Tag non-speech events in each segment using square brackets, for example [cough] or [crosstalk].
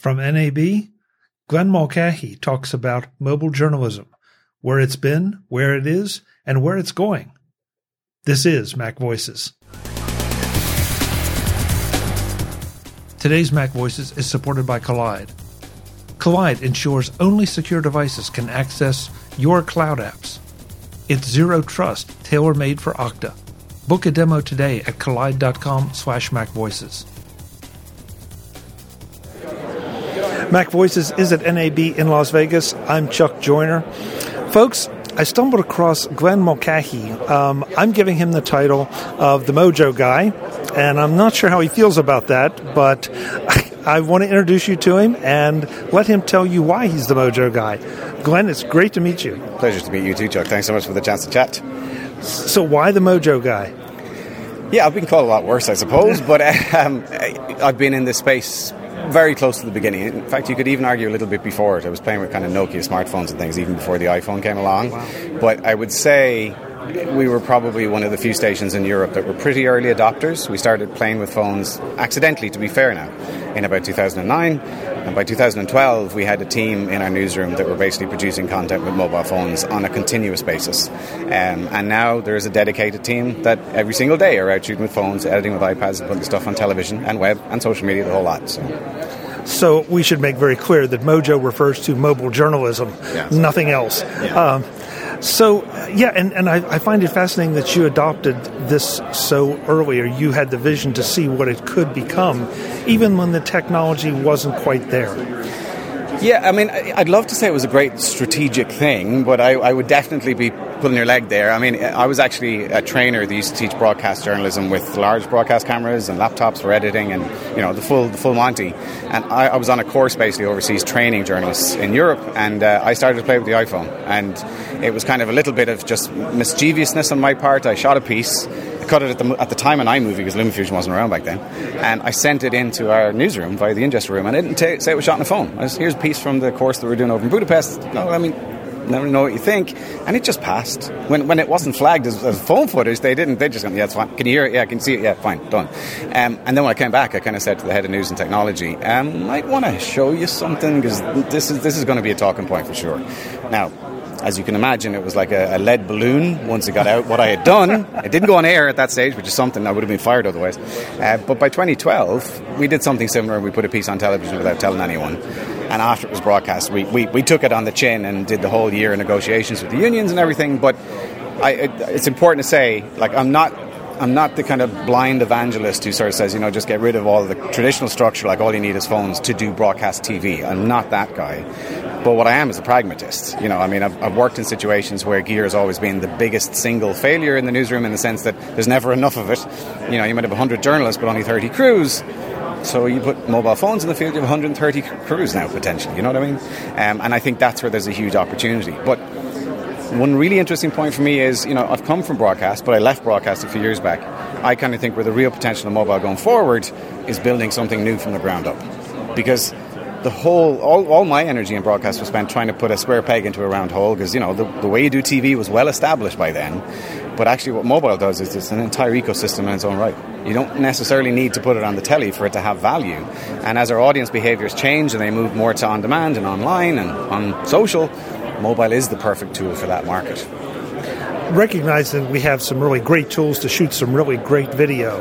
From NAB, Glenn Mulcahy talks about mobile journalism, where it's been, where it is, and where it's going. This is Mac Voices. Today's Mac Voices is supported by Kolide. Kolide ensures only secure devices can access your cloud apps. It's zero trust, tailor-made for Okta. Book a demo today at kolide.com slash macvoices. Mac Voices is at NAB in Las Vegas. I'm Chuck Joiner. Folks, I stumbled across Glenn Mulcahy. Um, I'm giving him the title of the Mojo Guy, and I'm not sure how he feels about that, but I, [laughs] I want to introduce you to him and let him tell you why he's the Mojo Guy. Glenn, it's great to meet you. Pleasure to meet you too, Chuck. Thanks so much for the chance to chat. So, why the Mojo Guy? Yeah, I've been called a lot worse, I suppose, [laughs] but um, I've been in this space very close to the beginning. In fact, you could even argue a little bit before it. I was playing with kind of Nokia smartphones and things even before the iPhone came along. But I would say we were probably one of the few stations in Europe that were pretty early adopters. We started playing with phones accidentally, to be fair now, in about 2009. And by 2012, we had a team in our newsroom that were basically producing content with mobile phones on a continuous basis. Um, and now there is a dedicated team that every single day are out shooting with phones, editing with iPads, and putting stuff on television and web and social media, the whole lot. So. So we should make very clear that Mojo refers to mobile journalism, yes. nothing else. Yeah. Um, so, uh, yeah, and, and I, I, find it fascinating that you adopted this so early, or you had the vision to see what it could become, even when the technology wasn't quite there. Yeah, I mean, I'd love to say it was a great strategic thing, but I, I would definitely be pulling your leg there. I mean, I was actually a trainer that used to teach broadcast journalism with large broadcast cameras and laptops for editing, and you know the full the full Monty. And I, I was on a course basically overseas training journalists in Europe, and uh, I started to play with the iPhone, and it was kind of a little bit of just mischievousness on my part. I shot a piece. I cut it at the, at the time an iMovie because LumaFusion wasn't around back then, and I sent it into our newsroom via the ingest room, and I didn't t- say it was shot on a phone. Was, Here's a piece from the course that we're doing over in Budapest. No, I mean never know what you think. And it just passed. When, when it wasn't flagged as, as phone footage, they didn't. They just went, yeah, it's fine. Can you hear it? Yeah, I can see it? Yeah, fine, done. Um, and then when I came back, I kind of said to the head of news and technology, um, might want to show you something because this is, this is going to be a talking point for sure. Now, as you can imagine, it was like a, a, lead balloon once it got out what I had done. [laughs] It didn't go on air at that stage, which is something I would have been fired otherwise. Uh, but by 2012, we did something similar. We put a piece on television without telling anyone. And after it was broadcast, we, we, we took it on the chin and did the whole year of negotiations with the unions and everything. But I, it, it's important to say, like, I'm not I'm not the kind of blind evangelist who sort of says, you know, just get rid of all the traditional structure, like all you need is phones to do broadcast TV. I'm not that guy. But what I am is a pragmatist. You know, I mean, I've, I've, worked in situations where gear has always been the biggest single failure in the newsroom in the sense that there's never enough of it. You know, you might have 100 journalists but only 30 crews. So you put mobile phones in the field, you have 130 crews now potentially. You know what I mean? Um, and I think that's where there's a huge opportunity. But one really interesting point for me is, you know, I've come from broadcast, but I left broadcast a few years back. I kind of think where the real potential of mobile going forward is building something new from the ground up. Because the whole, all, all my energy in broadcast was spent trying to put a square peg into a round hole because, you know, the, the way you do TV was well established by then. But actually, what mobile does is it's an entire ecosystem in its own right. You don't necessarily need to put it on the telly for it to have value. And as our audience behaviors change and they move more to on demand and online and on social, mobile is the perfect tool for that market. Recognizing we have some really great tools to shoot some really great video,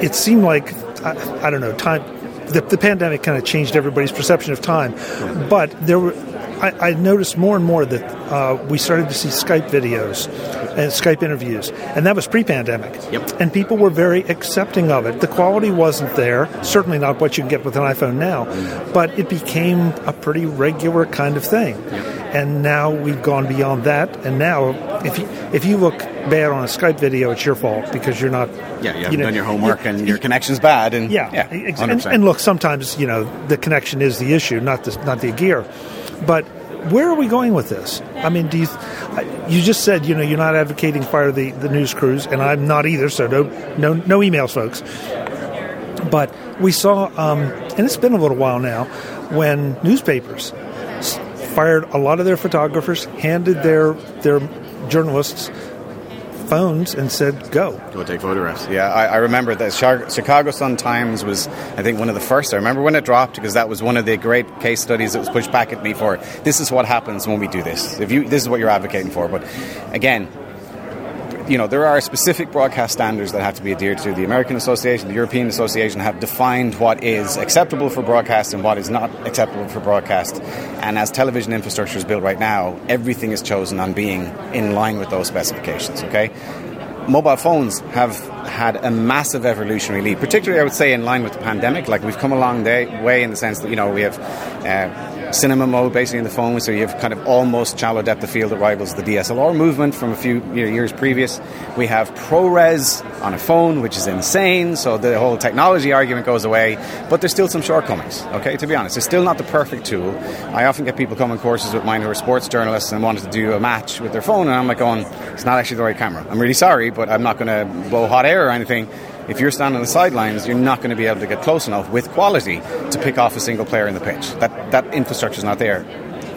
it seemed like, I, I don't know, time the, the pandemic kind of changed everybody's perception of time. But there were, I, I noticed more and more that uh, we started to see Skype videos and Skype interviews, and that was pre-pandemic. Yep. And people were very accepting of it. The quality wasn't there, certainly not what you can get with an iPhone now, but it became a pretty regular kind of thing. Yep. And now we've gone beyond that, and now if you if you look bad on a Skype video, it's your fault because you're not. Yeah, you haven't you know, done your homework and your connection's bad. And yeah, yeah and, and, look, sometimes you know the connection is the issue, not the not the gear. But where are we going with this? I mean, do you you just said you know you're not advocating fire the the news crews, and I'm not either. So no no no emails, folks. But we saw, um, and it's been a little while now, when newspapers fired a lot of their photographers, handed their their journalists phones and said, "Go, go take photographs." Yeah, I, I remember that Chicago Sun Times was, I think, one of the first. I remember when it dropped because that was one of the great case studies that was pushed back at me for. This is what happens when we do this. If you, this is what you're advocating for. But again, you know, there are specific broadcast standards that have to be adhered to. The American Association, the European Association have defined what is acceptable for broadcast and what is not acceptable for broadcast. And as television infrastructure is built right now, everything is chosen on being in line with those specifications, okay? Mobile phones have had a massive evolutionary leap, particularly I would say in line with the pandemic. Like we've come a long day, way in the sense that, you know, we have uh, cinema mode basically in the phone, so you have kind of almost shallow depth of field that rivals the DSLR movement from a few years previous. We have ProRes on a phone, which is insane, so the whole technology argument goes away, but there's still some shortcomings, okay, to be honest. It's still not the perfect tool. I often get people coming courses with mine who are sports journalists and wanted to do a match with their phone, and I'm like going, it's not actually the right camera. I'm really sorry, but I'm not going to blow hot air or anything if you're standing on the sidelines, you're not going to be able to get close enough with quality to pick off a single player in the pitch. That that infrastructure is not there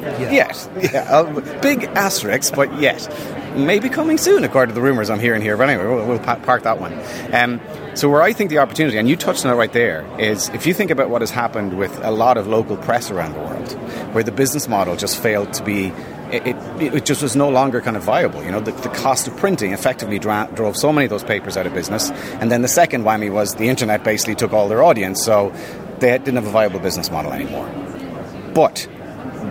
yet. yet. Yeah, uh, big asterisk, but yet. Maybe coming soon, according to the rumours I'm hearing here. But anyway, we'll, we'll park that one. Um, so, where I think the opportunity, and you touched on it right there, is if you think about what has happened with a lot of local press around the world, where the business model just failed to be it, it, just was no longer kind of viable. You know, the, the cost of printing effectively dra- drove so many of those papers out of business. And then the second whammy was the internet basically took all their audience, so they didn't have a viable business model anymore. But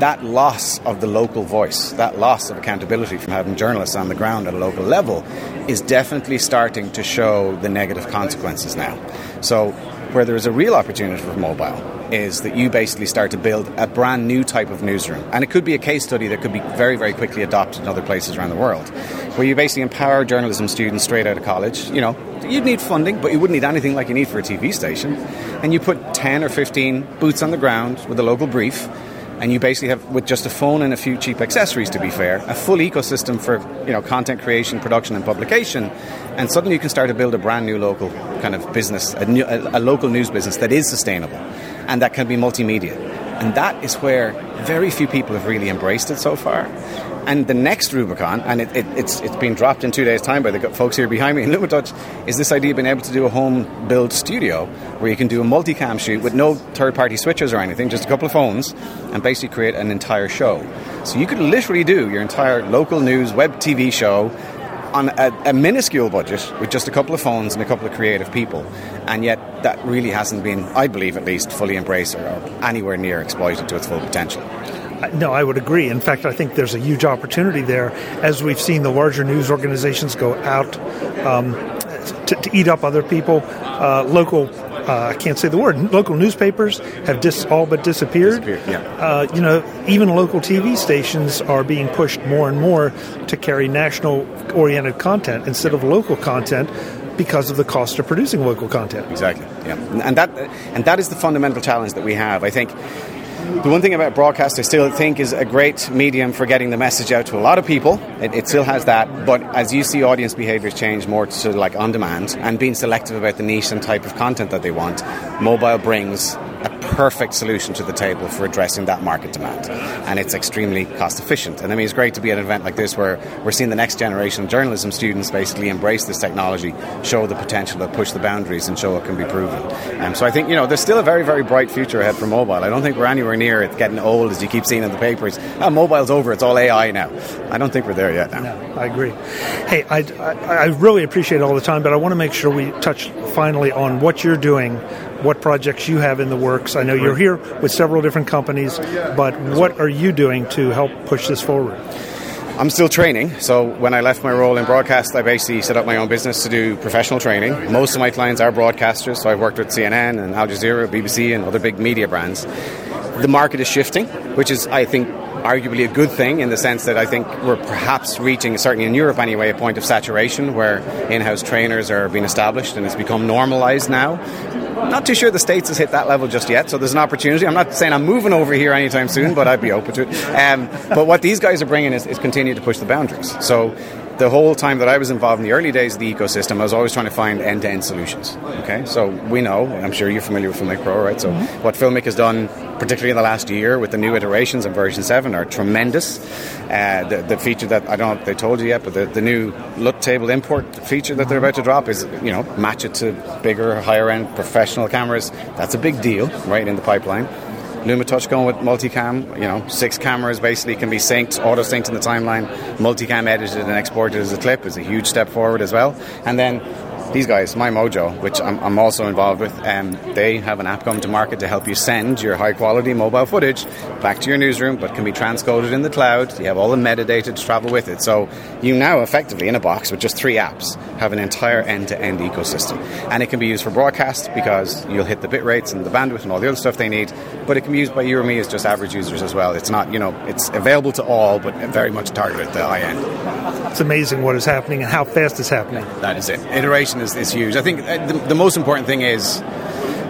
that loss of the local voice, that loss of accountability from having journalists on the ground at a local level, is definitely starting to show the negative consequences now. So, where there is a real opportunity for mobile is that you basically start to build a brand new type of newsroom. And it could be a case study that could be very, very quickly adopted in other places around the world, where you basically empower journalism students straight out of college. You know, you'd need funding, but you wouldn't need anything like you need for a TV station. And you put 10 or 15 boots on the ground with a local brief and you basically have with just a phone and a few cheap accessories to be fair a full ecosystem for you know content creation production and publication and suddenly you can start to build a brand new local kind of business a, new, a, a local news business that is sustainable and that can be multimedia and that is where very few people have really embraced it so far and the next Rubicon, and it, it, it's it's been dropped in two days' time by the folks here behind me in [laughs] LumaTouch, is this idea of being able to do a home build studio where you can do a multicam shoot with no third party switches or anything, just a couple of phones, and basically create an entire show. So you could literally do your entire local news web TV show on a, a, minuscule budget with just a couple of phones and a couple of creative people. And yet, that really hasn't been, I believe at least, fully embraced or, anywhere near exploited to its full potential. No, I would agree. In fact, I think there's a huge opportunity there as we've seen the larger news organizations go out um, to, to, eat up other people. Uh, local, uh, I can't say the word, local newspapers have dis- all but disappeared. disappeared yeah. Uh, you know, even local TV stations are being pushed more and more to carry national oriented content instead of local content because of the cost of producing local content. Exactly. Yeah. And that and that is the fundamental challenge that we have. I think the one thing about broadcast I still think is a great medium for getting the message out to a lot of people. It, it, still has that, but as you see audience behaviors change more to like on demand and being selective about the niche and type of content that they want, mobile brings a perfect solution to the table for addressing that market demand. And it's extremely cost efficient. And I mean, it's great to be at an event like this where we're seeing the next generation of journalism students basically embrace this technology, show the potential to push the boundaries, and show it can be proven. Um, so I think, you know, there's still a very, very bright future ahead for mobile. I don't think we're anywhere near it getting old as you keep seeing in the papers. Oh, mobile's over, it's all AI now. I don't think we're there yet now. No, I agree. Hey, I, I, I really appreciate all the time, but I want to make sure we touch finally on what you're doing what projects you have in the works. I know you're here with several different companies, but what are you doing to help push this forward? I'm still training. So when I left my role in broadcast, I basically set up my own business to do professional training. Most of my clients are broadcasters, so I've worked with CNN and Al Jazeera, BBC, and other big media brands. The market is shifting, which is, I think, arguably a good thing in the sense that I think we're perhaps reaching, certainly in Europe anyway, a point of saturation where in house trainers are being established and it's become normalized now. Not too sure the States has hit that level just yet, so there's an opportunity. I'm not saying I'm moving over here anytime soon, but I'd be open to it. Um, but what these guys are bringing is, is continue to push the boundaries. So the whole time that I was involved in the early days of the ecosystem, I was always trying to find end-to-end solutions. Okay, so we know, I'm sure you're familiar with Filmic Pro, right? So mm-hmm. what Filmic has done, particularly in the last year with the new iterations of version seven, are tremendous. Uh, the, the, feature that I don't know if they told you yet, but the, the new look table import feature that they're about to drop is, you know, match it to bigger, higher-end professional cameras. That's a big deal, right, in the pipeline. LumaTouch going with multicam, you know, six cameras basically can be synced, auto synced in the timeline, multicam edited and exported as a clip is a huge step forward as well. And then these guys, My Mojo, which I'm, I'm also involved with, um, they have an app coming to market to help you send your high quality mobile footage back to your newsroom, but can be transcoded in the cloud. You have all the metadata to travel with it. So you now effectively, in a box with just three apps, have an entire end to end ecosystem. And it can be used for broadcast because you'll hit the bit rates and the bandwidth and all the other stuff they need, but it can be used by you or me as just average users as well. It's not, you know, it's available to all, but very much targeted at the high end. It's amazing what is happening and how fast it's happening. That is it. Iteration is, is huge. I think uh, the, the most important thing is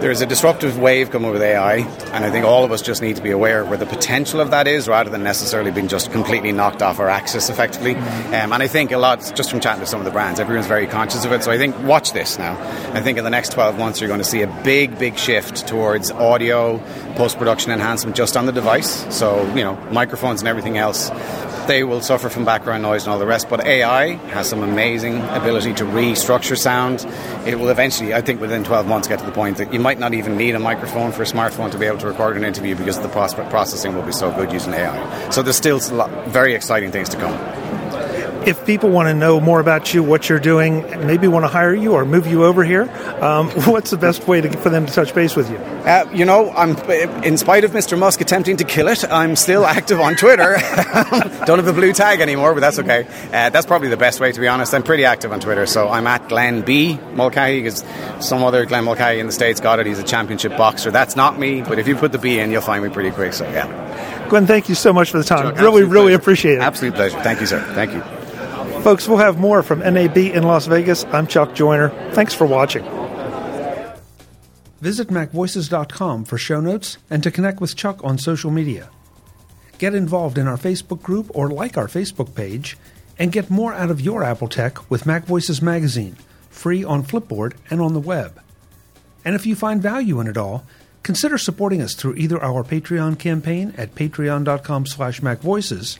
there's a disruptive wave coming with AI, and I think all of us just need to be aware of where the potential of that is rather than necessarily being just completely knocked off our axis effectively. Um, and I think a lot, just from chatting to some of the brands, everyone's very conscious of it. So I think watch this now. I think in the next 12 months, you're going to see a big, big shift towards audio, post production enhancement just on the device. So, you know, microphones and everything else they will suffer from background noise and all the rest. But AI has some amazing ability to restructure sound. It will eventually, I think, within 12 months, get to the point that you might not even need a microphone for a smartphone to be able to record an interview because the processing will be so good using AI. So there's still very exciting things to come if people want to know more about you, what you're doing, maybe want to hire you or move you over here, um, [laughs] what's the best way to, for them to touch base with you? Uh, you know, I'm in spite of Mr. Musk attempting to kill it, I'm still [laughs] active on Twitter. [laughs] Don't have a blue tag anymore, but that's okay. Uh, that's probably the best way, to be honest. I'm pretty active on Twitter, so I'm at Glenn B Mulcahy because some other Glenn Mulcahy in the states got it. He's a championship boxer. That's not me, but if you put the B in, you'll find me pretty quick. So yeah. Glenn, thank you so much for the time. Sure, really, really pleasure. appreciate it. Absolute pleasure. Thank you, sir. Thank you. Folks, we'll have more from NAB in Las Vegas. I'm Chuck Joiner. Thanks for watching. Visit MacVoices.com for show notes and to connect with Chuck on social media. Get involved in our Facebook group or like our Facebook page and get more out of your Apple tech with MacVoices Magazine, free on Flipboard and on the web. And if you find value in it all, consider supporting us through either our Patreon campaign at patreon.com slash macvoices